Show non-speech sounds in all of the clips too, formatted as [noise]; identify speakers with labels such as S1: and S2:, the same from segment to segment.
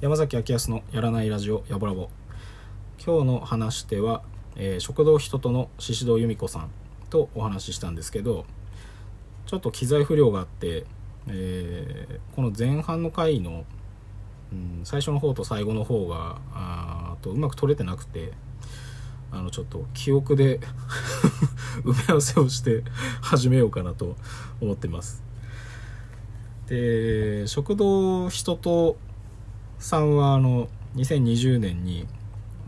S1: 山崎明康のやらないラジオやぼらぼ今日の話し手は、えー食堂人との宍戸由美子さんとお話ししたんですけどちょっと機材不良があって、えーこの前半の回の、うん、最初の方と最後の方があーとうまく取れてなくてあのちょっと記憶で [laughs] 埋め合わせをして始めようかなと思ってます。で食堂人とさんはあの2020年に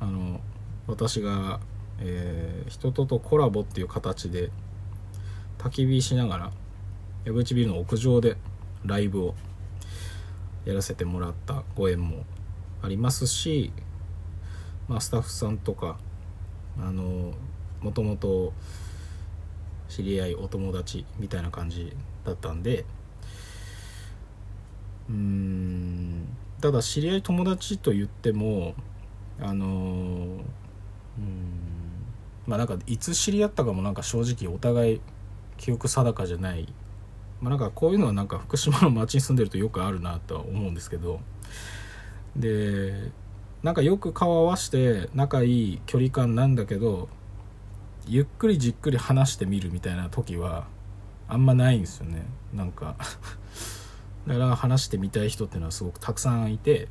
S1: あの私が、えー人ととコラボっていう形で焚き火しながら矢口ビルの屋上でライブをやらせてもらったご縁もありますし、まあ、スタッフさんとかあのもともと知り合いお友達みたいな感じだったんでうんただ知り合い友達と言ってもあのうんまあなんかいつ知り合ったかもなんか正直お互い記憶定かじゃないまあなんかこういうのはなんか福島の町に住んでるとよくあるなとは思うんですけど。でなんかよく顔合わして仲いい距離感なんだけどゆっくりじっくり話してみるみたいな時はあんまないんですよね。なんか。[laughs] だから話してみたい人っていうのはすごくたくさんいて。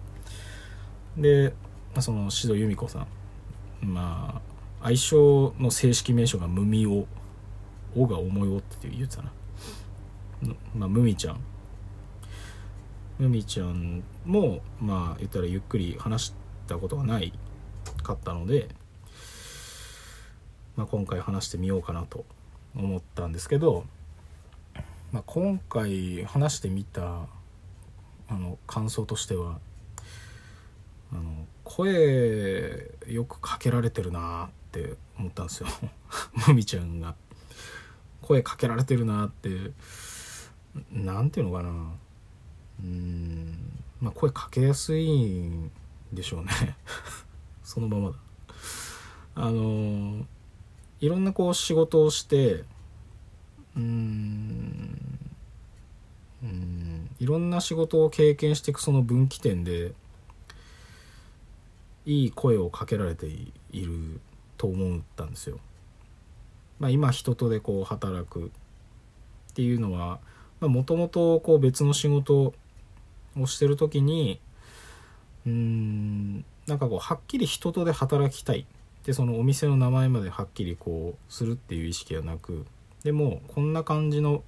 S1: でその志戸由美子さん。まあ愛称の正式名称が「ムミオ」「お」が「思いお」って言ってたな。まあムミちゃん。ムミちゃんもまあ言ったらゆっくり話したことがないかったので、まあ、今回話してみようかなと思ったんですけど、まあ、今回話してみたあの感想としてはあの声よくかけられてるなって思ったんですよ。[laughs] ムミちゃんが。声かけられてるなってなんていうのかな。うん。まあ声かけやすいんでしょうね。[laughs] そのままだ。あのいろんなこう仕事をしてうん。うーん。いろんな仕事を経験していくその分岐点でいい声をかけられていると思ったんですよ。まあ、今人とでこう働くっていうのはもともとこう別の仕事をしてる時にうーんなんかこうはっきり人とで働きたい。でそのお店の名前まではっきりこうするっていう意識はなく。でもこんな感じの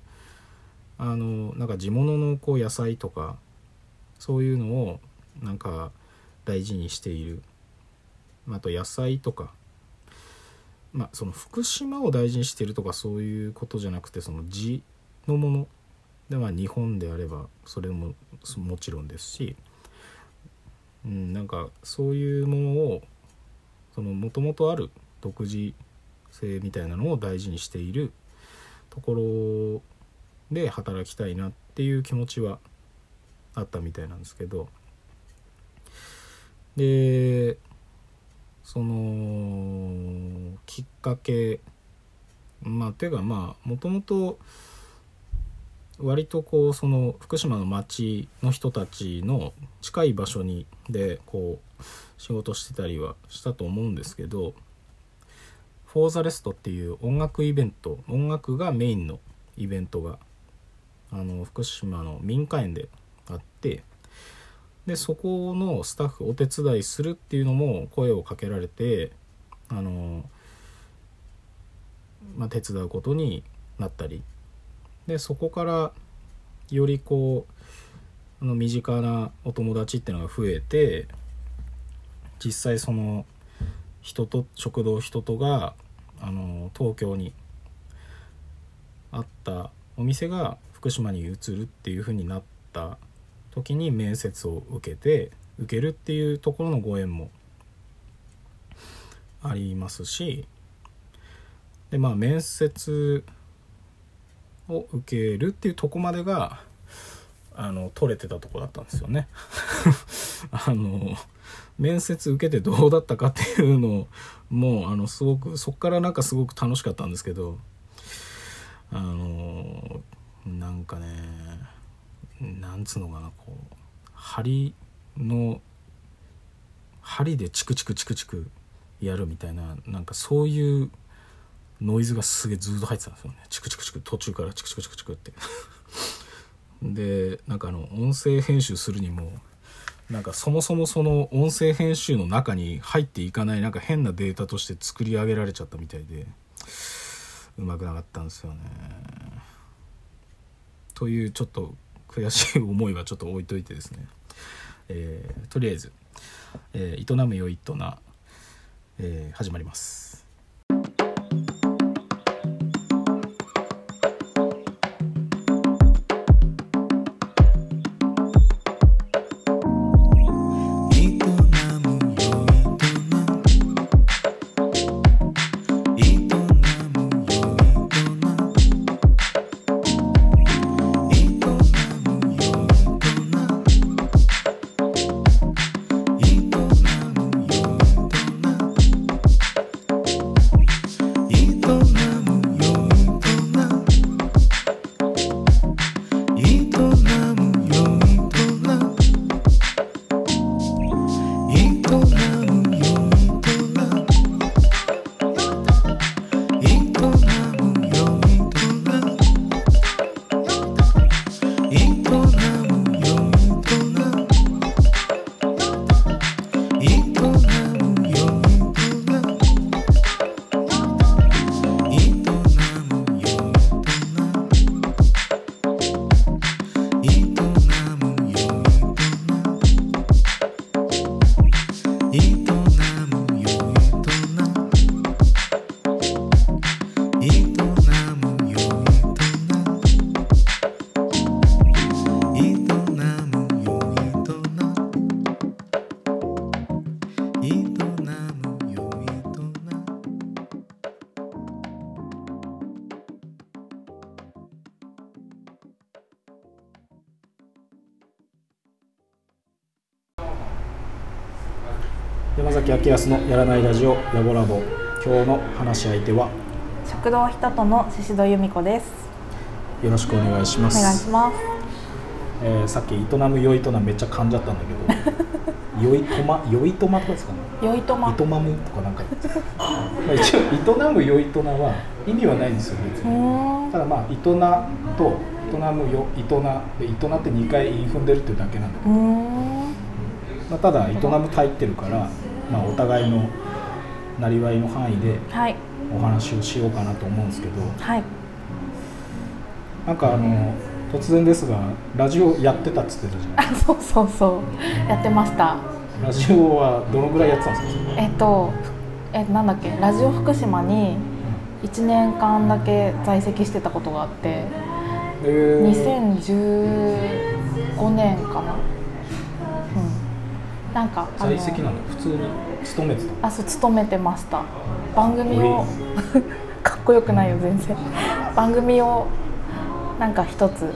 S1: あのなんか地物のこう野菜とかそういうのをなんか大事にしている。あと野菜とか。まあその福島を大事にしてるとかそういうことじゃなくてその地のもの。でまあ日本であればそれももちろんですし、うん、なんかそういうものをそのもともとある独自性みたいなのを大事にしているところで働きたいなっていう気持ちはあったみたいなんですけどでそのきっかけまあていうかまあもともと割とこうその福島の町の人たちの近い場所にでこう仕事してたりはしたと思うんですけど「フォーザレストっていう音楽イベント音楽がメインのイベントがあの福島の民家園であってでそこのスタッフお手伝いするっていうのも声をかけられてあの、まあ、手伝うことになったりでそこからよりこうあの身近なお友達っていうのが増えて実際その人と食堂人とがあの東京にあったお店が福島に移るっていう風になった時に面接を受けて受けるっていうところのご縁もありますしでまあ面接を受けるっていうとこまでがあの取れてたとこだったんですよね。[laughs] あの面接受けてどうだったかっていうのもあのすごくそっからなんかすごく楽しかったんですけどあのなんかねなんつうのかなこう針の針でチクチクチクチクやるみたいななんかそういうノイズがすげえずっと入ってたんですよねチクチクチク途中からチクチクチクチクって [laughs] でなんかあの音声編集するにもなんかそもそもその音声編集の中に入っていかないなんか変なデータとして作り上げられちゃったみたいでうまくなかったんですよね。というちょっと悔しい思いはちょっと置いといてですね、えー、とりあえず、えー、営むよいとな、えー、始まります。山崎明康のやらないラジオラボラボ。今日の話し相手は
S2: 食堂ひととの宍戸由美子です。
S1: よろしくお願いします。
S2: お願いします、
S1: えー、さっき営むよいとなめっちゃ噛んじゃったんだけど [laughs] よいとまよいとまとかですかね？
S2: よいとま。
S1: いとまむとかなんか。まあ一応 [laughs] 営むよいとなは意味はないんですよ別に。ただまあ営なと営むよ営なで営なって2回言い踏んでるっていうだけなんだけど。まあ、ただ営む入ってるからまあ、お互いのなりわいの範囲でお話をしようかなと思うんですけど、
S2: はい、
S1: なんかあの突然ですがラジオやってたっつってたじゃない。
S2: ですかそうそうそう。やってました。
S1: ラジオはどのぐらいやってたんですか？
S2: えっとえなんだっけ？ラジオ福島に1年間だけ在籍してたことがあって、えー、2015年かななんか
S1: 在籍なの？普通に勤めてた
S2: あそう勤めてました。番組を [laughs] かっこよくないよ全然。番組をなんか一つ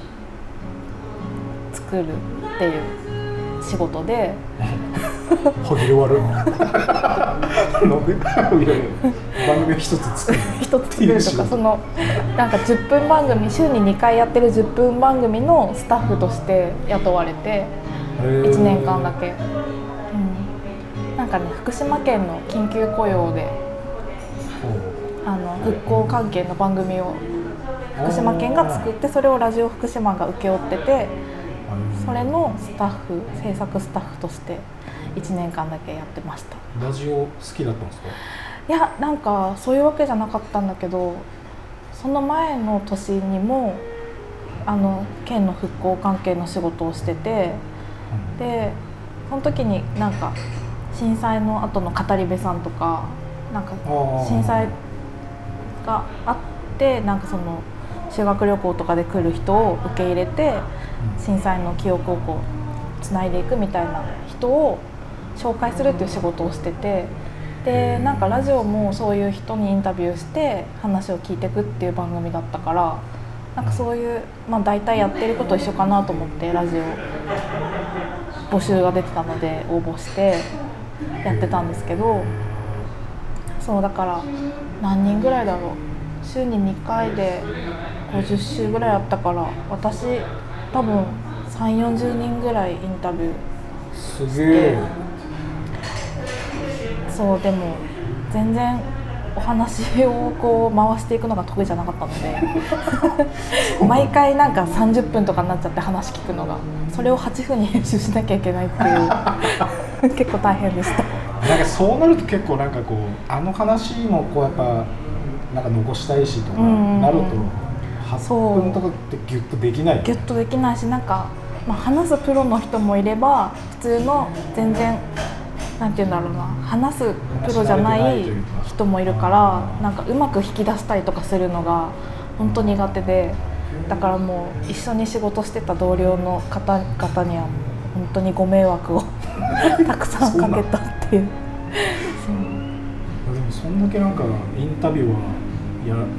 S2: 作るっていう仕事で。[laughs]
S1: 歯切れ悪い番組を一つ作る。
S2: 一つ作るとかそのなんか10分番組週に2回やってる10分番組のスタッフとして雇われて1年間だけかね福島県の緊急雇用であの復興関係の番組を福島県が作ってそれをラジオ福島が請け負っててそれのスタッフ制作スタッフとして1年間だけやってました。
S1: ラジオ好きだったんですか？
S2: いやなんかそういうわけじゃなかったんだけどその前の年にもあの県の復興関係の仕事をしててでその時になんか震災の後の語り部さんとかなんか震災があってなんかその修学旅行とかで来る人を受け入れて震災の記憶をこうつないでいくみたいな人を紹介するっていう仕事をしててでなんかラジオもそういう人にインタビューして話を聞いていくっていう番組だったからなんかそういう、まあ、大体やってること一緒かなと思ってラジオ募集が出てたので応募してやってたんですけどそうだから何人ぐらいだろう。週に2回で50週ぐらいあったから私多分3 4 0人ぐらいインタビュー
S1: すげえ。
S2: そうでも全然お話をこう回していくのが得意じゃなかったので [laughs] 毎回なんか30分とかになっちゃって話聞くのがそれを8分に編集しなきゃいけないっていう [laughs] [laughs] 結構大変でした。
S3: なんかそうなると結構なんかこうあの話もこうやっぱなんか残したいしとかなると8分とかってギュッとできない？よね
S2: ギュッとできないしなんか、まあ、話すプロの人もいれば普通の全然なんて言うんだろうな話すプロじゃない人もいるからなんかうまく引き出したりとかするのが本当苦手でだからもう一緒に仕事してた同僚の方々には本当にご迷惑を [laughs] たくさんかけたっていう。
S3: でもそんだけなんかインタビューは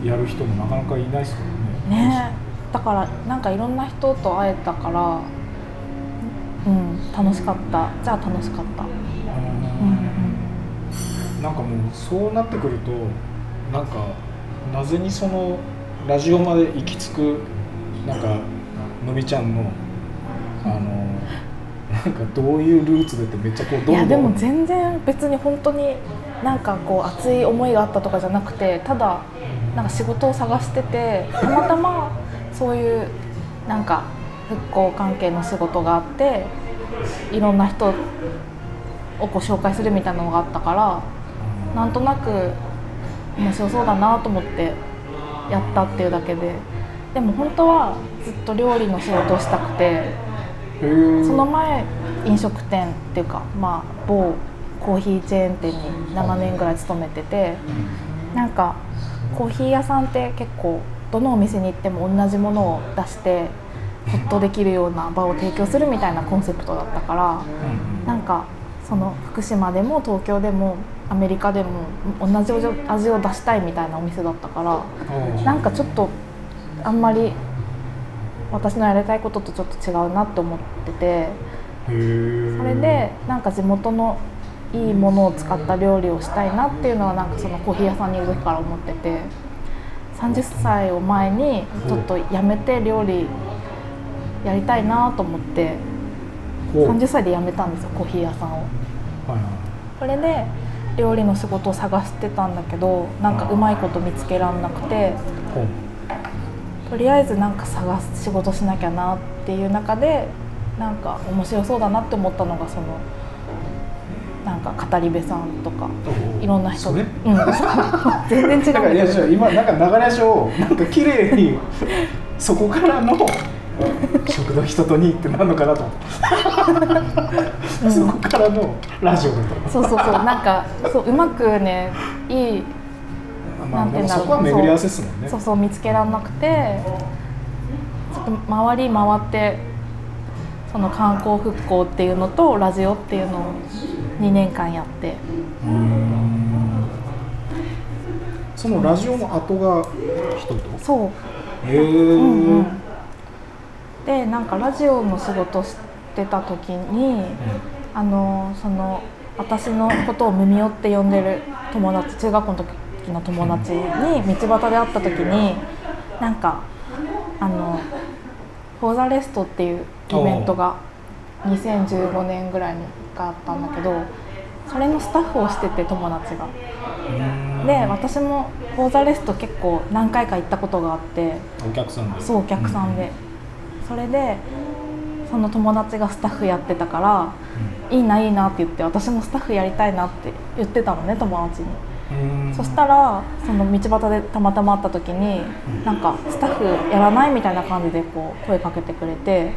S3: ややる人もなかなかいないですからね。
S2: ね。だからなんかいろんな人と会えたからうん楽しかった。じゃあ楽しかった。う
S3: なんかもうそうなってくるとなんかなぜにそのラジオまで行き着くなんかのびちゃんのあのなんかどういうルーツでってめっちゃこうどんどん
S2: いやでも全然別に本当になんかこう熱い思いがあったとかじゃなくてただなんか仕事を探しててたまたまそういうなんか復興関係の仕事があっていろんな人をご紹介するみたいなのがあったからなんとなく面白そうだなと思ってやったっていうだけででも本当はずっと料理の仕事をしたくて。その前飲食店っていうか、まあ、某コーヒーチェーン店に7年ぐらい勤めててなんかコーヒー屋さんって結構どのお店に行っても同じものを出してホッとできるような場を提供するみたいなコンセプトだったからなんかその福島でも東京でもアメリカでも同じ味を出したいみたいなお店だったからなんかちょっとあんまり私のやりたいこととちょっと違うなって思っててそれでなんか地元のいいものを使った料理をしたいなっていうのはなんかそのコーヒー屋さんにいる時から思ってて30歳を前にちょっとやめて料理やりたいなと思って
S3: ほう。
S2: 30歳で辞めたんですよコーヒー屋さんを。それで料理の仕事を探してたんだけどなんかうまいこと見つけらんなくてとりあえずなんか探す仕事しなきゃなっていう中でなんか面白そうだなって思ったのがそのなんか語り部さんとかいろんな人。うん、[laughs] 全然違うんだ
S3: だからいや今なんか流れ上なんか綺麗にそこからの食堂人とにってなるのかなと。思って、そこからのラジオだと。
S2: そうそうそう。なんかそううまくねいい
S3: まあ
S2: なんて言うんだろう。
S3: でもそこは巡り合わせですもんね。
S2: そうそう見つけられなくてちょっと回り回ってその観光復興っていうのとラジオっていうのを2年間やって。
S3: そのラジオの後が人と
S2: そう。
S3: へえ、
S2: うんうん、でなんかラジオの仕事してた時にあのその私のことを耳よって呼んでる友達中学校の時の友達に道端で会った時になんかあの「フォーザレスト」っていうイベントが2015年ぐらいにがあったんだけどそれのスタッフをしてて友達が。で私も「フォーザレスト」結構何回か行ったことがあって
S3: お客さんで。
S2: そうお客さんで、それでその友達がスタッフやってたから「いいないいな」って言って私もスタッフやりたいなって言ってたのね友達に。
S3: うん。
S2: そしたらその道端でたまたま会った時になんかスタッフやらないみたいな感じでこう声かけてくれて。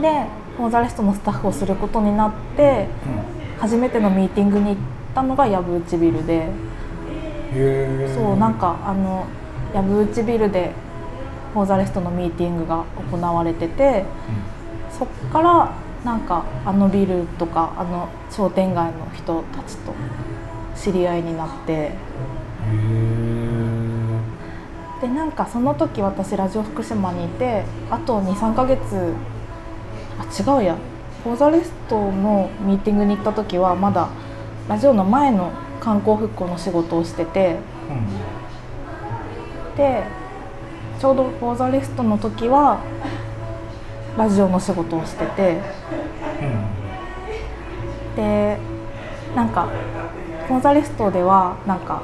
S2: でフォーザレストのスタッフをすることになって初めてのミーティングに行ったのが藪内ビルで。そうなんかあの藪内ビルでフォーザレストのミーティングが行われててそっからなんかあのビルとかあの商店街の人たちと知り合いになって。でなんかその時私ラジオ福島にいてあと23ヶ月あ違うや。フォーザレストのミーティングに行った時はまだラジオの前の観光復興の仕事をしてて。でちょうどフォーザレストの時はラジオの仕事をしてて。でなんかフォーザレストではなんか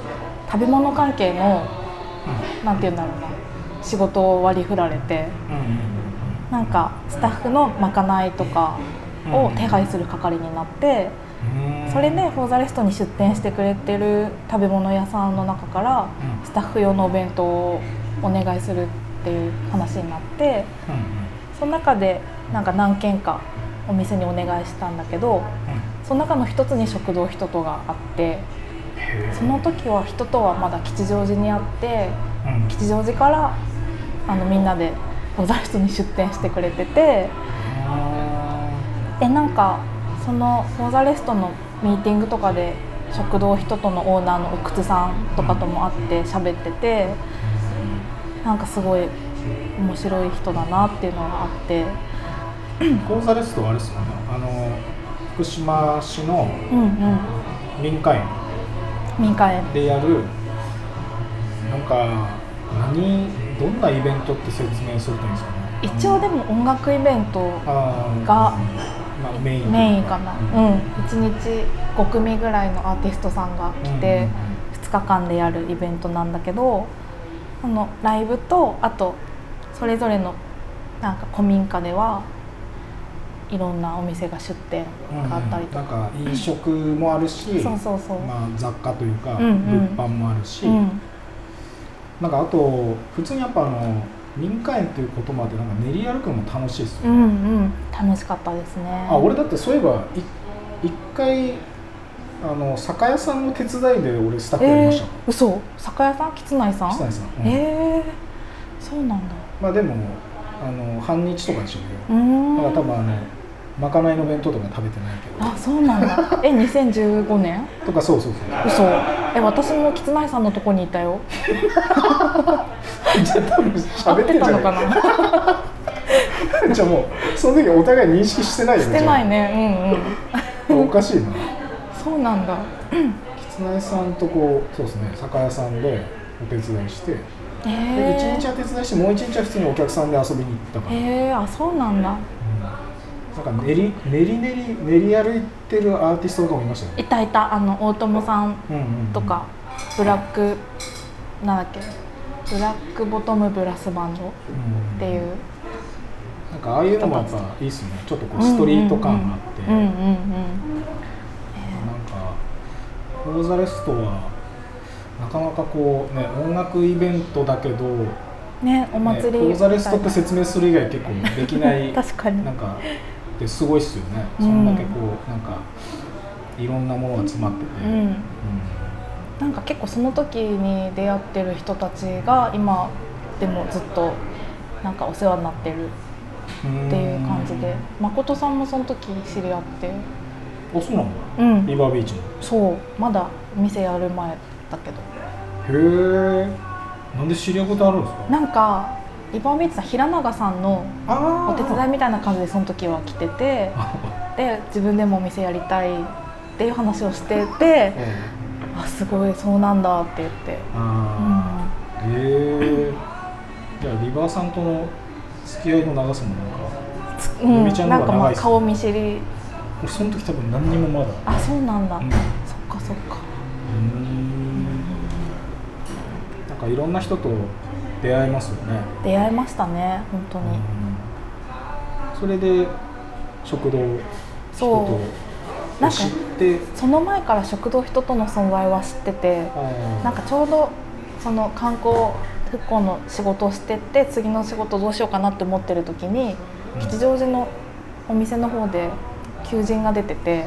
S2: 食べ物関係のなんて言うんだろうな仕事を割り振られてなんかスタッフのまかないとかを手配する係になってそれでフォーザレストに出店してくれてる食べ物屋さんの中からスタッフ用のお弁当をお願いするっていう話になってその中でなんか何軒かお店にお願いしたんだけどその中の一つに食堂人とがあってその時は人とはまだ吉祥寺にあって吉祥寺からあのみんなでフォーザレストに出店してくれててでなんかそのフォーザレストのミーティングとかで食堂人とのオーナーの奥津さんとかとも会って喋っててなんかすごい面白い人だなっていうのがあって。
S1: フォーザレストはあれですよね福島市の
S2: うんうん。
S1: 民家園でやるなんか何どんなイベントって説明するといいんですかね？
S2: 一応でも音楽イベントが
S1: まあ、メイン。
S2: メインかな。うん。1日5組ぐらいのアーティストさんが来て2日間でやるイベントなんだけどあのライブとあとそれぞれのなんか古民家ではいろんなお店が出店があったりと
S1: なん
S2: か、
S1: か飲食もあるし、
S2: そうそうそう、
S1: まあ、雑貨というか、
S2: うんうん。
S1: 物販もあるし、
S2: うん、
S1: なんかあと普通にやっぱあの民家園っていうことまでなんか練り歩くのも楽しいですよ、
S2: うんうん。楽しかったですね。
S1: あ俺だってそういえばい一回あの酒屋さんの手伝いで俺スタッフやりました、
S2: えー、嘘。酒屋さん？吉内さん？
S1: 久内さん、うん。
S2: えー、そうなんだ。
S1: まあでもあの半日とかでしょうけどだから多分あのまかないの弁当とか食べてないけど。
S2: あそうなんだ。[laughs] え2015年？
S1: とかそうそうそう。
S2: 嘘。え私も吉内さんのとこにいたよ。[laughs]
S1: じゃあ多分
S2: 会
S1: 喋
S2: っ
S1: って
S2: たのかな？[laughs]
S1: じゃあもうその時お互い認識してないよね
S2: してないね。うんうん。
S1: おかしいな。
S2: そうなんだ。
S1: 吉内さんとこうそうですね酒屋さんでお手伝いして。で
S2: え
S1: 一日は手伝いしてもう一日は普通にお客さんで遊びに行ったから、
S2: へえあそうなんだ
S1: なんか練り練り練り練り歩いてるアーティストとかもいましたよね。
S2: いたいた。あの大友さん
S1: うんうんうん
S2: とか。ブラックなんだっけ。ブラックボトムブラスバンドっ
S1: う。ん
S2: ていう
S1: なんかああいうのもやっぱいいっすね。ちょっとこうストリート感があって、
S2: うんうんうん
S1: なんかフォーザレストはなかなかこうね音楽イベントだけど、ね、
S2: ねお祭り
S1: フォーザレストって説明する以外結構できない [laughs]
S2: 確かに。
S1: なんかですごいっすよね、
S2: うん。
S1: そんだけこうなんかいろんなものが詰まってて、
S2: うん。なんか結構その時に出会ってる人たちが今でもずっとなんかお世話になってる
S1: うん
S2: っていう感じで誠さんもその時知り合って。
S1: あそうなんだ。
S2: うん。
S1: リバービーチの。
S2: そう。まだ店やる前だけど。
S1: へえ。なんで知り合うことあるんですか？
S2: なんかリバービーチさん平永さんの
S1: あ
S2: お手伝いみたいな感じでその時は来ててで自分でもお店やりたいっていう話をしててあすごいそうなんだって言って、う
S1: あ
S2: ん、
S1: え。じゃあリバーさんとの付き合いの長さもなんか
S2: うん
S1: のびちゃんの
S2: なんかまあ
S1: 方が長いっすね。
S2: 顔見知り。
S1: 俺その時多分何にもまだ。
S2: あそうなんだ、
S1: うん。
S2: そっかそっか。
S1: なんかいろんな人と出会えますよね、
S2: 出会いましたね本当に、
S1: それで食堂
S2: そう。
S1: 人
S2: なんかその前から食堂人との存在は知っててなんかちょうどその観光復興の仕事をしてって次の仕事どうしようかなって思ってる時に
S1: うん。
S2: 吉祥寺のお店の方で求人が出てて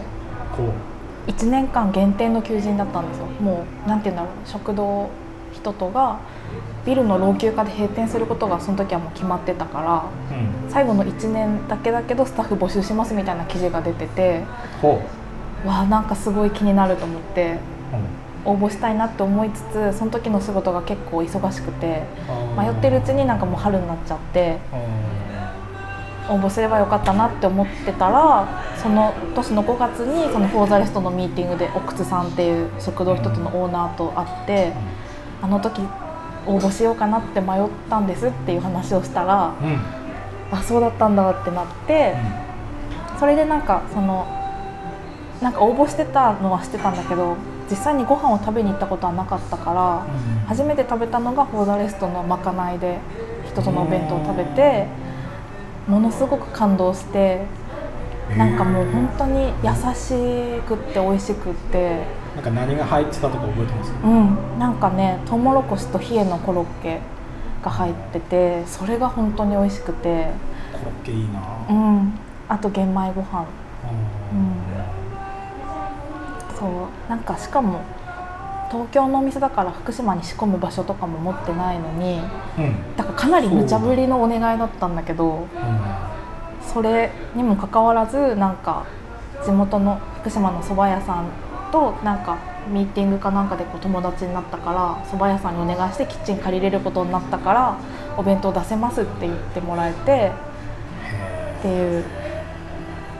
S1: こう。
S2: 1年間限定の求人だったんですよ。もうなんて言うんだろう食堂人とがビルの老朽化で閉店することがその時はもう決まってたから
S1: うん。
S2: 最後の1年だけだけどスタッフ募集しますみたいな記事が出てて
S1: ほ
S2: わあなんかすごい気になると思って
S1: う
S2: 応募したいなって思いつつその時の仕事が結構忙しくて迷ってるうちになんかもう春になっちゃって応募すればよかったなって思ってたらその年の5月にそのフォーザレストのミーティングで奥津さんっていう食堂一つのオーナーと会ってあの時応募しようかなって迷ったんですっていう話をしたら
S3: うん。うん
S2: あそうだったんだってなってそれでなんかそのなんか応募してたのは知ってたんだけど実際にご飯を食べに行ったことはなかったから初めて食べたのがフォーザレストのまかないで人とのお弁当を食べてものすごく感動してなんかもう本当に優しくって美味しくって
S3: なんか何が入ってたとか覚えてます？
S2: うんなんかねトウモロコシと冷えのコロッケが入っててそれが本当に美味しくて。
S3: コロッケいいな。
S2: うん。あと玄米ご飯。
S3: うん。
S2: そう。なんかしかも東京のお店だから福島に仕込む場所とかも持ってないのに
S3: うん。
S2: だからかなり無茶ぶりのお願いだったんだけどそれにもかかわらずなんか地元の福島の蕎麦屋さんとなんかミーティングかなんかでこう友達になったから蕎麦屋さんにお願いしてキッチン借りれることになったからお弁当出せますって言ってもらえてっていう。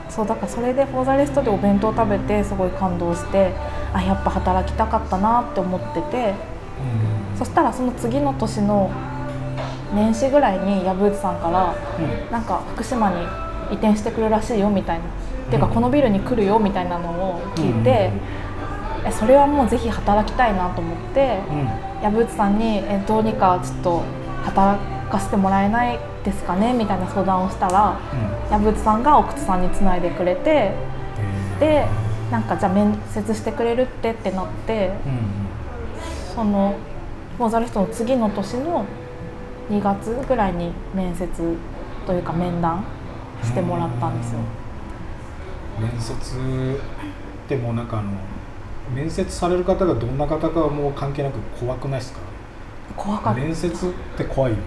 S2: そうだからそれでフォーザレストでお弁当食べてすごい感動してあやっぱ働きたかったなって思っててそしたらその次の年の年始ぐらいに藪内さんからなんか福島に移転してくるらしいよみたいな、っていうか
S3: うん。
S2: このビルに来るよみたいなのを聞いて、えそれはもうぜひ働きたいなと思って藪内さんにえどうにかちょっと働かせてもらえないですかねみたいな相談をしたら藪内さんが奥津さんにつないでくれてでなんかじゃあ面接してくれるってってなってそのフォーザレストの次の年の2月ぐらいに面接というか面談してもらったんですよ。
S3: 面接でもなんかあの面接される方がどんな方かはもう関係なく怖くないですか？
S2: 怖かった。
S3: 面接って怖いよ。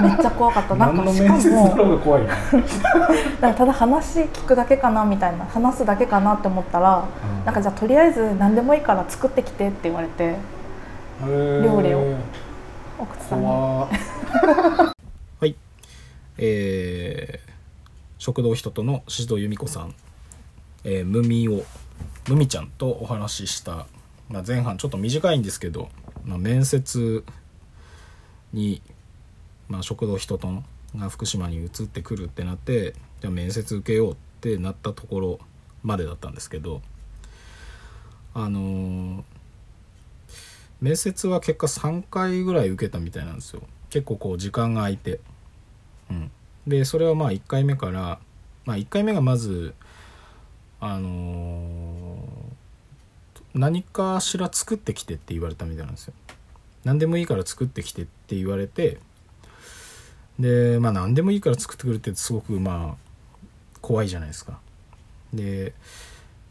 S2: めっちゃ怖かった。なん
S3: 何の
S2: かしか
S3: 面接だろ
S2: も
S3: うが怖いよ、[laughs]
S2: なんかただ話聞くだけかなみたいな話すだけかなって思ったらなんかじゃあとりあえず何でもいいから作ってきてって言われて料理を。奥津さんに。
S3: 怖 [laughs]
S1: はい。えー食堂人との宍戸由美子さん、えー、ムミをムミちゃんとお話しした、まあ、前半ちょっと短いんですけど、まあ、面接に、まあ、食堂人とのが福島に移ってくるってなってじゃ面接受けようってなったところまでだったんですけどあのー面接は結果3回ぐらい受けたみたいなんですよ。結構こう時間が空いて。うん。でそれはまあ1回目からまあ1回目がまずあのー何かしら作ってきてって言われたみたいなんですよ。何でもいいから作ってきてって言われてでまあ何でもいいから作ってくるってすごくまあ怖いじゃないですか。で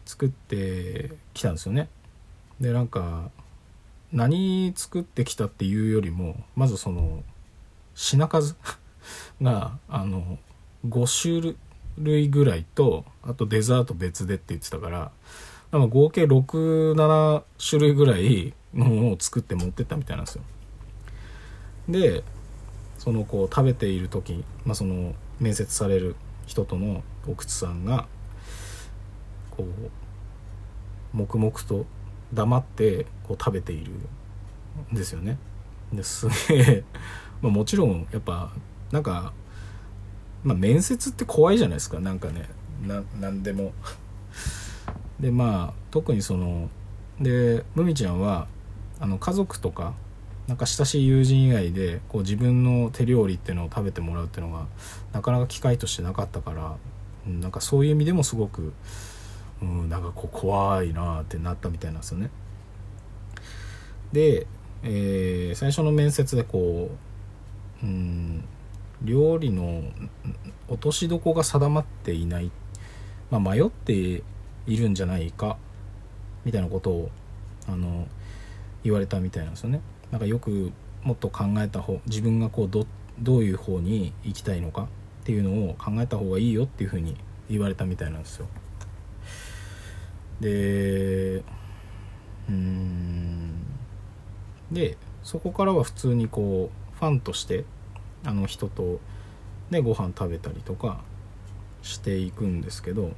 S1: 作ってきたんですよね。でなんか何作ってきたっていうよりもまずその品数 [laughs] があの5種類ぐらいとあとデザート別でって言ってたからなんか合計67種類ぐらいのものを作って持ってったみたいなんですよ。でそのこう食べている時、まあ、その面接される人との奥津さんがこう黙々と黙ってこう食べているんですよね。ですげえ、まあ、もちろんやっぱなんか、まあ、面接って怖いじゃないですか。なんかねななんでも。でまあ特にそのでむみちゃんはあの家族とかなんか親しい友人以外でこう自分の手料理っていうのを食べてもらうっていうのがなかなか機会としてなかったからうんなんかそういう意味でもすごく、うん、なんかこう怖いなってなったみたいなんですよね。で、えー最初の面接でこう、うん、料理の落としどこが定まっていない、まあ、迷っているんじゃないかみたいなことをあの言われたみたいなんですよね。なんかよくもっと考えた方自分がこうどどういう方に行きたいのかっていうのを考えた方がいいよっていうふうに言われたみたいなんですよ。でうんでそこからは普通にこうファンとしてあの人と、ね、ご飯食べたりとかしていくんですけど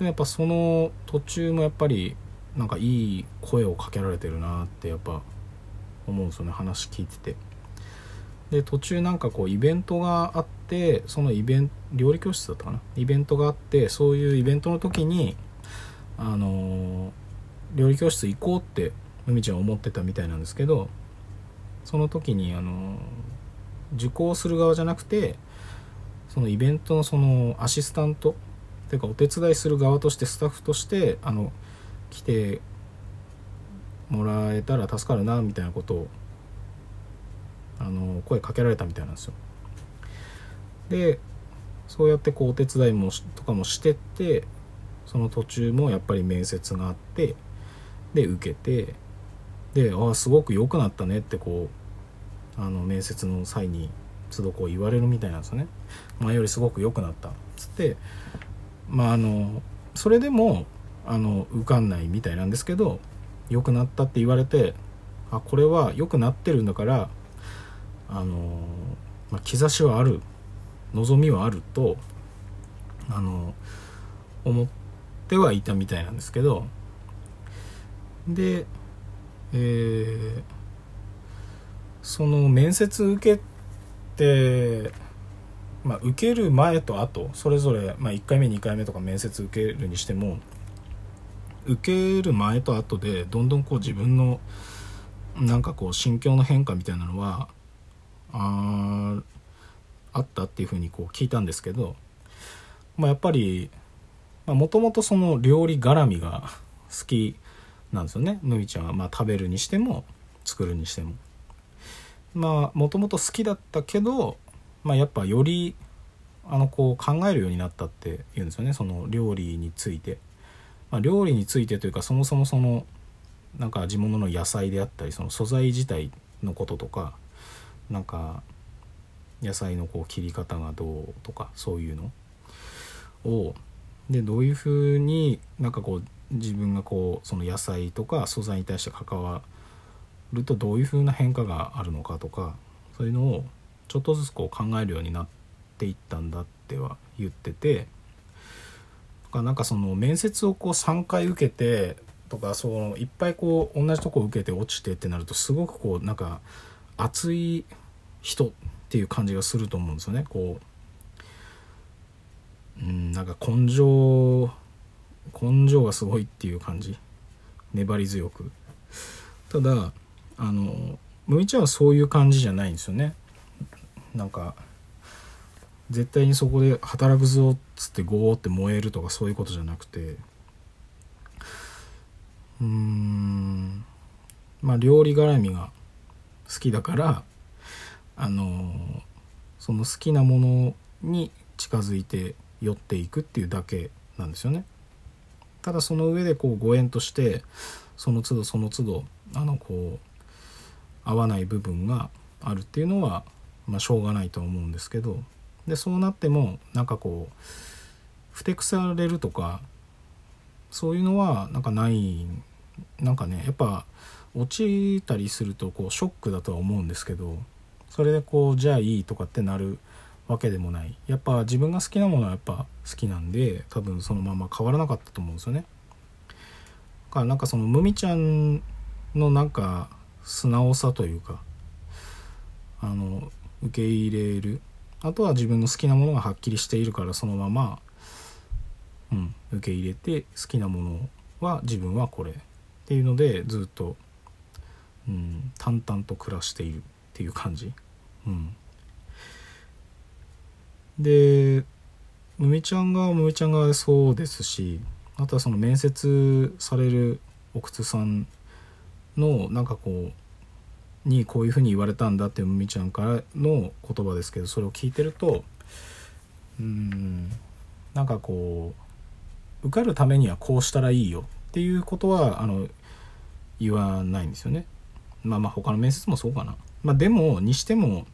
S1: やっぱその途中もやっぱりなんかいい声をかけられてるなってやっぱ思うんですよね。話聞いてて。で途中なんかこうイベントがあってそのイベント料理教室だったかな？イベントがあってそういうイベントの時にあのー料理教室行こうって海ちゃん思ってたみたいなんですけどその時にあの受講する側じゃなくてそのイベントのそのアシスタントていうかお手伝いする側としてスタッフとしてあの来てもらえたら助かるなみたいなことをあの声かけられたみたいなんですよ。でそうやってこうお手伝いもとかもしてってその途中もやっぱり面接があってで受けてでああすごく良くなったねってこうあの面接の際に都度こう言われるみたいなんですよね前よりすごく良くなったっつってまああのそれでもあの受かんないみたいなんですけど良くなったって言われてあこれは良くなってるんだからあの、まあ、兆しはある望みはあるとあの思ってはいたみたいなんですけどでえーその面接受けて、まあ、受ける前と後それぞれ、まあ、1回目2回目とか面接受けるにしても受ける前と後でどんどんこう自分のなんかこう心境の変化みたいなのはああったっていうふうにこう聞いたんですけど、まあ、やっぱりもともとその料理絡みが好きなんですよねむみちゃんは、まあ、食べるにしても作るにしても。まあもともと好きだったけど、まあ、やっぱよりあのこう考えるようになったって言うんですよねその料理について。まあ、料理についてというかそもそもそのなんか地物の野菜であったりその素材自体のこととかなんか野菜のこう切り方がどうとかそういうのをでどういうふうになんかこう自分がこうその野菜とか素材に対して関わるとどういうふうな変化があるのかとかそういうのをちょっとずつこう考えるようになっていったんだっては言っててなんかその面接をこう3回受けてとかそのいっぱいこう同じとこ受けて落ちてってなるとすごくこうなんか熱い人っていう感じがすると思うんですよね。こううんなんか根性根性がすごいっていう感じ。粘り強く。ただあのむいちゃんはそういう感じじゃないんですよね。なんか絶対にそこで働くぞっつってゴーって燃えるとかそういうことじゃなくてうーんまあ料理絡みが好きだからあのその好きなものに近づいて寄っていくっていうだけなんですよね。ただその上でこうご縁としてその都度その都度あのこう合わない部分があるっていうのは、まあ、しょうがないと思うんですけどでそうなってもなんかこうふてくされるとかそういうのはなんかないなんかねやっぱ落ちたりするとこうショックだとは思うんですけどそれでこうじゃあいいとかってなるわけでもないやっぱ自分が好きなものはやっぱ好きなんで多分そのまま変わらなかったと思うんですよね。だからなんかそのむみちゃんのなんか素直さというかあの受け入れるあとは自分の好きなものがはっきりしているからそのまま、うん、受け入れて好きなものは自分はこれっていうのでずっと、うん、淡々と暮らしているっていう感じ。うん、でむみちゃんがむみちゃんがそうですしあとはその面接される奥津さんのなんかこうにこういうふうに言われたんだってむみちゃんからの言葉ですけどそれを聞いてるとうんなんかこう受かるためにはこうしたらいいよっていうことはあの言わないんですよね。まあまあ他の面接もそうかな。まあでもにしても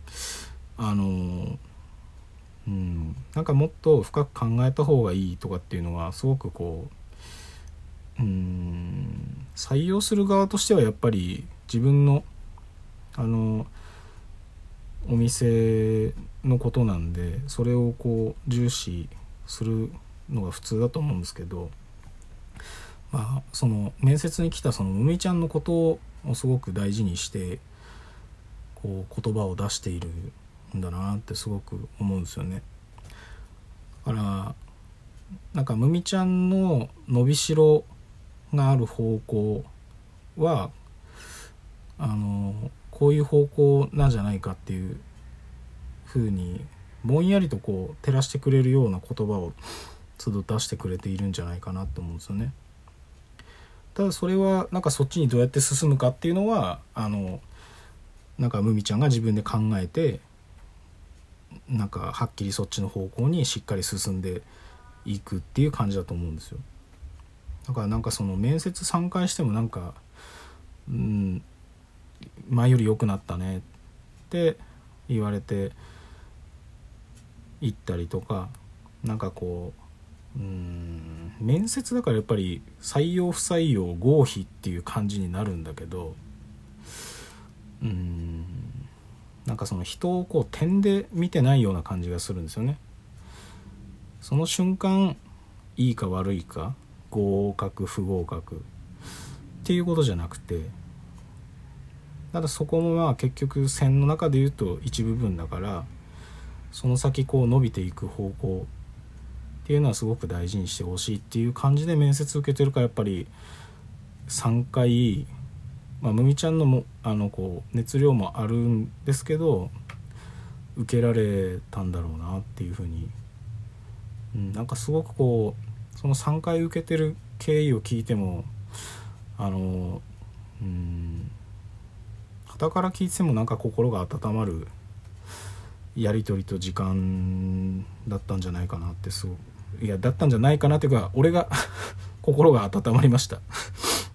S1: あのうんなんかもっと深く考えた方がいいとかっていうのはすごくこううん採用する側としてはやっぱり自分のあのお店のことなんでそれをこう重視するのが普通だと思うんですけどまあその面接に来たそのむみちゃんのことをすごく大事にしてこう言葉を出しているんだなってすごく思うんですよね。だからなんかむみちゃんの伸びしろがある方向はあのこういう方向なんじゃないかっていうふうにぼんやりとこう照らしてくれるような言葉を都度出してくれているんじゃないかなと思うんですよね。ただそれはなんかそっちにどうやって進むかっていうのはあのなんかむみちゃんが自分で考えてなんかはっきりそっちの方向にしっかり進んでいくっていう感じだと思うんですよ。だからなんかその面接3回してもなんかうん前より良くなったねって言われて行ったりとかなんかこううん面接だからやっぱり採用不採用合否っていう感じになるんだけどうんなんかその人をこう点で見てないような感じがするんですよね。その瞬間いいか悪いか合格不合格っていうことじゃなくてただそこもまあ結局線の中で言うと一部分だからその先こう伸びていく方向っていうのはすごく大事にしてほしいっていう感じで面接受けてるからやっぱり3回まあむみちゃんのもあのこう熱量もあるんですけど受けられたんだろうなっていうふうに、うん、なんかすごくこうその3回受けてる経緯を聞いてもあのうん傍から聞いてもなんか心が温まるやり取りと時間だったんじゃないかなってすごいやだったんじゃないかなっていうか俺が [laughs] 心が温まりました、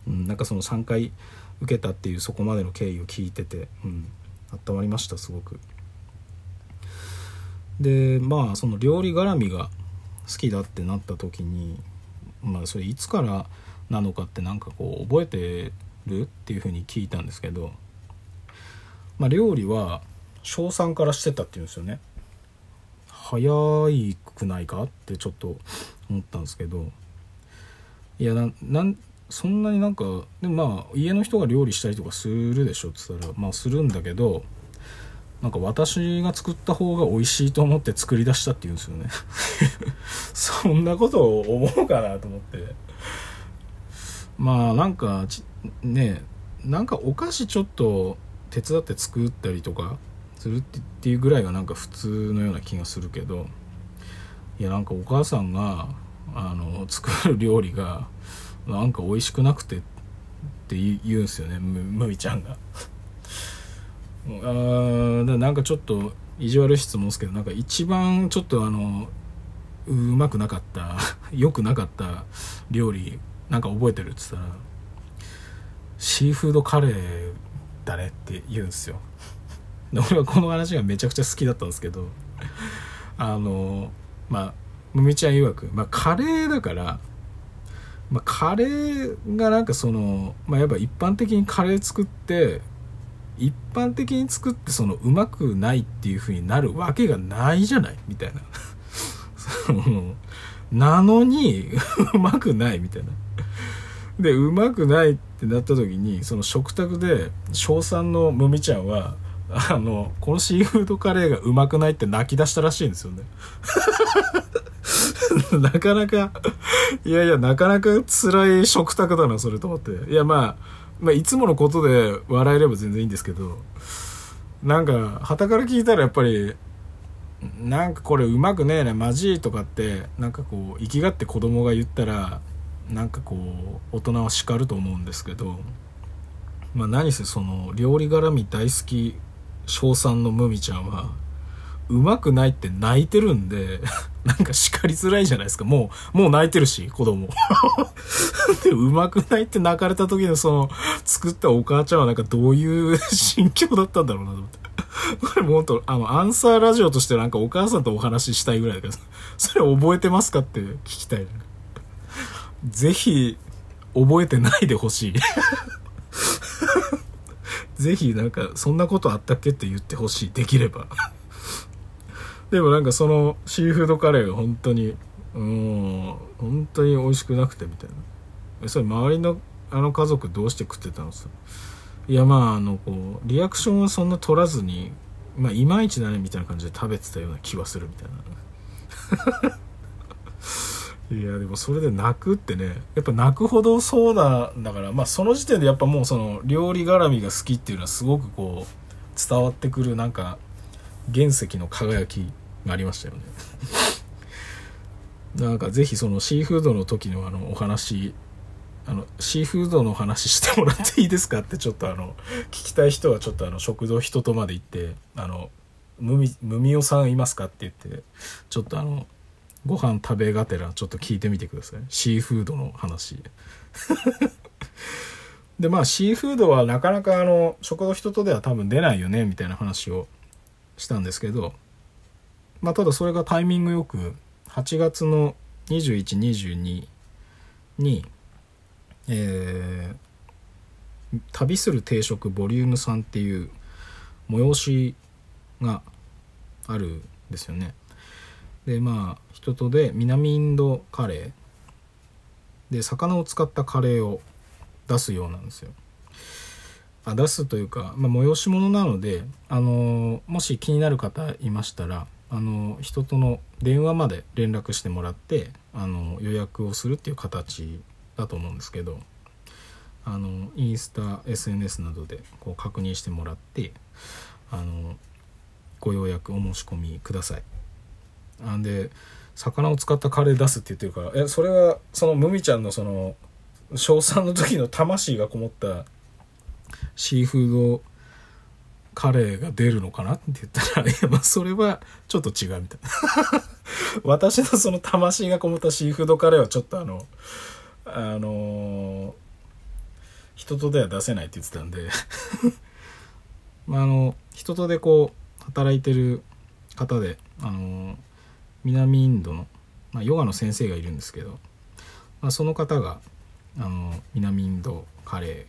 S1: うん、なんかその3回受けたっていうそこまでの経緯を聞いてて、うん、温まりましたすごく。でまあその料理絡みが好きだってなった時にまあそれいつからなのかってなんかこう覚えてるっていうふうに聞いたんですけどまあ、料理は小3からしてたっていうんですよね。早いくないかってちょっと思ったんですけど。いやななんそんなになんかでもまあ家の人が料理したりとかするでしょって言ったらまあするんだけどなんか私が作った方が美味しいと思って作り出したって言うんですよね。[laughs] そんなことを思うかなと思って。まあなんかねなんかお菓子ちょっと手伝って作ったりとかするっていうぐらいがなんか普通のような気がするけどいやなんかお母さんがあの作る料理がなんか美味しくなくてって言うんすよねむむみちゃんが。あなんかちょっと意地悪質問ですけどなんか一番ちょっとあのうまくなかった [laughs] 良くなかった料理なんか覚えてるって言ったらシーフードカレーだねって言うんですよ。で俺はこの話がめちゃくちゃ好きだったんですけどあのまあむみちゃん曰く、まあ、カレーだから、まあ、カレーがなんかその、まあ、やっぱ一般的にカレー作って一般的に作ってそのうまくないっていう風になるわけがないじゃないみたいな。そのなのにうまくないみたいな。でうまくないってってなった時にその食卓で小3のむみちゃんはあのこのシーフードカレーがうまくないって泣き出したらしいんですよね。[laughs] なかなかいやいやなかなか辛い食卓だなそれと思って。いやまあまあいつものことで笑えれば全然いいんですけどなんか旗から聞いたらやっぱりなんかこれうまくねえなマジとかってなんかこう生きがって子供が言ったらなんかこう大人は叱ると思うんですけど、まあ、何せその料理絡み大好き小3のむみちゃんはうまくないって泣いてるんで [laughs] なんか叱りづらいじゃないですか。もうもう泣いてるし子供。[laughs] でうまくないって泣かれた時のその作ったお母ちゃんはなんかどういう心境だったんだろうなと思って。これもうほんとあのアンサーラジオとしてなんかお母さんとお話ししたいぐらいだからそれ覚えてますかって聞きたい、ねぜひ覚えてないでほしい。ぜひなんかそんなことあったっけって言ってほしい。できれば。でもなんかそのシーフードカレーが本当にうん本当に美味しくなくてみたいな。それ周りのあの家族どうして食ってたのさいやまああのこうリアクションはそんな取らずにまあいまいちだねみたいな感じで食べてたような気はするみたいな。いやでもそれで泣くってねやっぱ泣くほどそうなんだからまあその時点でやっぱもうその料理絡みが好きっていうのはすごくこう伝わってくるなんか原石の輝きがありましたよね。[laughs] なんかぜひそのシーフードの時のあのお話あのシーフードの話してもらっていいですかってちょっとあの聞きたい人はちょっとあの食堂人とまで行ってあのむみおさんいますかって言ってちょっとあのご飯食べがてらちょっと聞いてみてください。シーフードの話。[laughs] でまあシーフードはなかなかあの食堂人とでは多分出ないよねみたいな話をしたんですけどまあただそれがタイミングよく8月の2122にえー旅する定食ボリューム3っていう催しがあるんですよね。でまあ人とで南インドカレーで魚を使ったカレーを出すようなんですよあ出すというか、まあ、催し物なので、あのもし気になる方いましたら、あの人との電話まで連絡してもらって、あの予約をするっていう形だと思うんですけどあのインスタ SNS などでこう確認してもらってあのご予約お申し込みください。あんで魚を使ったカレー出すって言ってるからえそれはそのムミちゃんのその小3の時の魂がこもったシーフードカレーが出るのかな？って言ったらいやまあそれはちょっと違うみたいな。[laughs] 私のその魂がこもったシーフードカレーはちょっとあのあのー人とでは出せないって言ってたんで。[laughs] まああの人とでこう働いてる方であの南インドの、まあ、ヨガの先生がいるんですけど、まあ、その方があの南インドカレー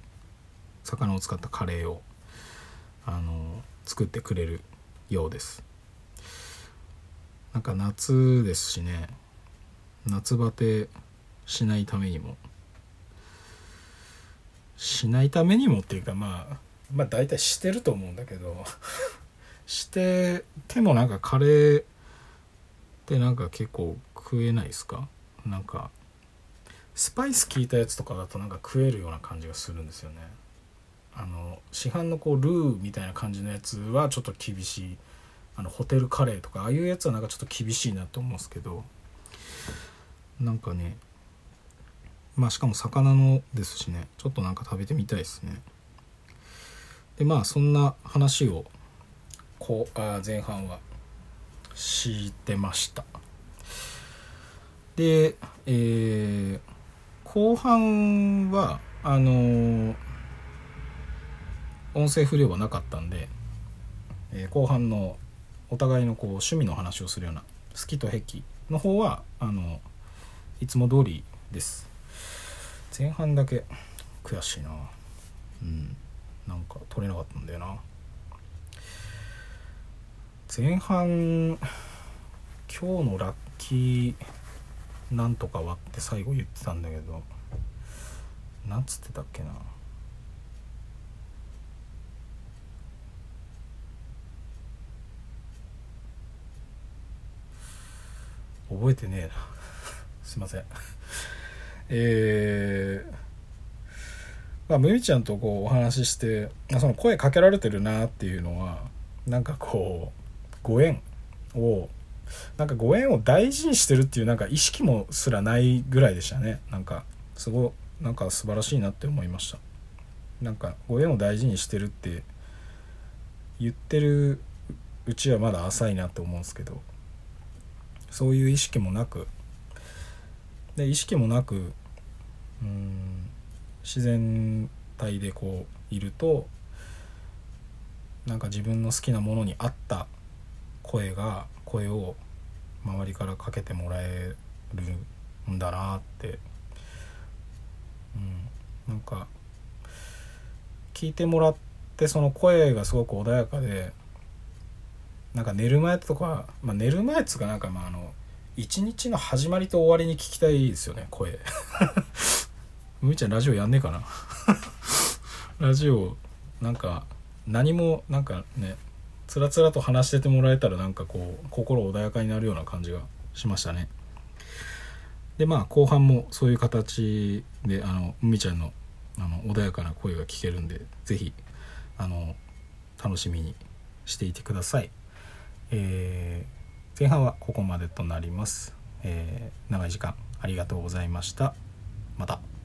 S1: 魚を使ったカレーをあの作ってくれるようです。なんか夏ですしね。夏バテしないためにも。しないためにもっていうかまあまあ大体してると思うんだけど [laughs] しててもなんかカレーってなんか結構食えないですか？なんかスパイス効いたやつとかだとなんか食えるような感じがするんですよね。あの市販のこうルーみたいな感じのやつはちょっと厳しい。あのホテルカレーとかああいうやつはなんかちょっと厳しいなと思うんですけど。なんかねまあしかも魚のですしね。ちょっとなんか食べてみたいですね。でまあそんな話をこうあ前半はしてました。でえー後半はあのー音声不良はなかったんで、えー後半のお互いのこう趣味の話をするような好きと癖の方はあのいつも通りです。前半だけ悔しいな。うん。なんか取れなかったんだよな。前半今日のラッキーなんとかはって最後言ってたんだけどなんつってたっけな。覚えてねえな。[laughs] すいません。えーまあ、むみちゃんとこうお話ししてその声かけられてるなっていうのはなんかこうご縁をなんかご縁を大事にしてるっていうなんか意識もすらないぐらいでしたね。なんかすごいなんか素晴らしいなって思いました。なんかご縁を大事にしてるって言ってるうちはまだ浅いなって思うんですけどそういう意識もなくで意識もなくうん自然体でこういるとなんか自分の好きなものに合った声が声を周りからかけてもらえるんだなって、うん、なんか聞いてもらってその声がすごく穏やかでなんか寝る前とか、まあ、寝る前っつうかなんかまああの一日の始まりと終わりに聞きたいですよね声。[laughs] むみちゃんラジオやんねえかな？[laughs] ラジオなんか何もなんかねつらつらと話しててもらえたらなんかこう心穏やかになるような感じがしましたね。でまあ後半もそういう形であのみちゃんのあの穏やかな声が聞けるんで是非楽しみにしていてください、えー、前半はここまでとなります、えー、長い時間ありがとうございました。また。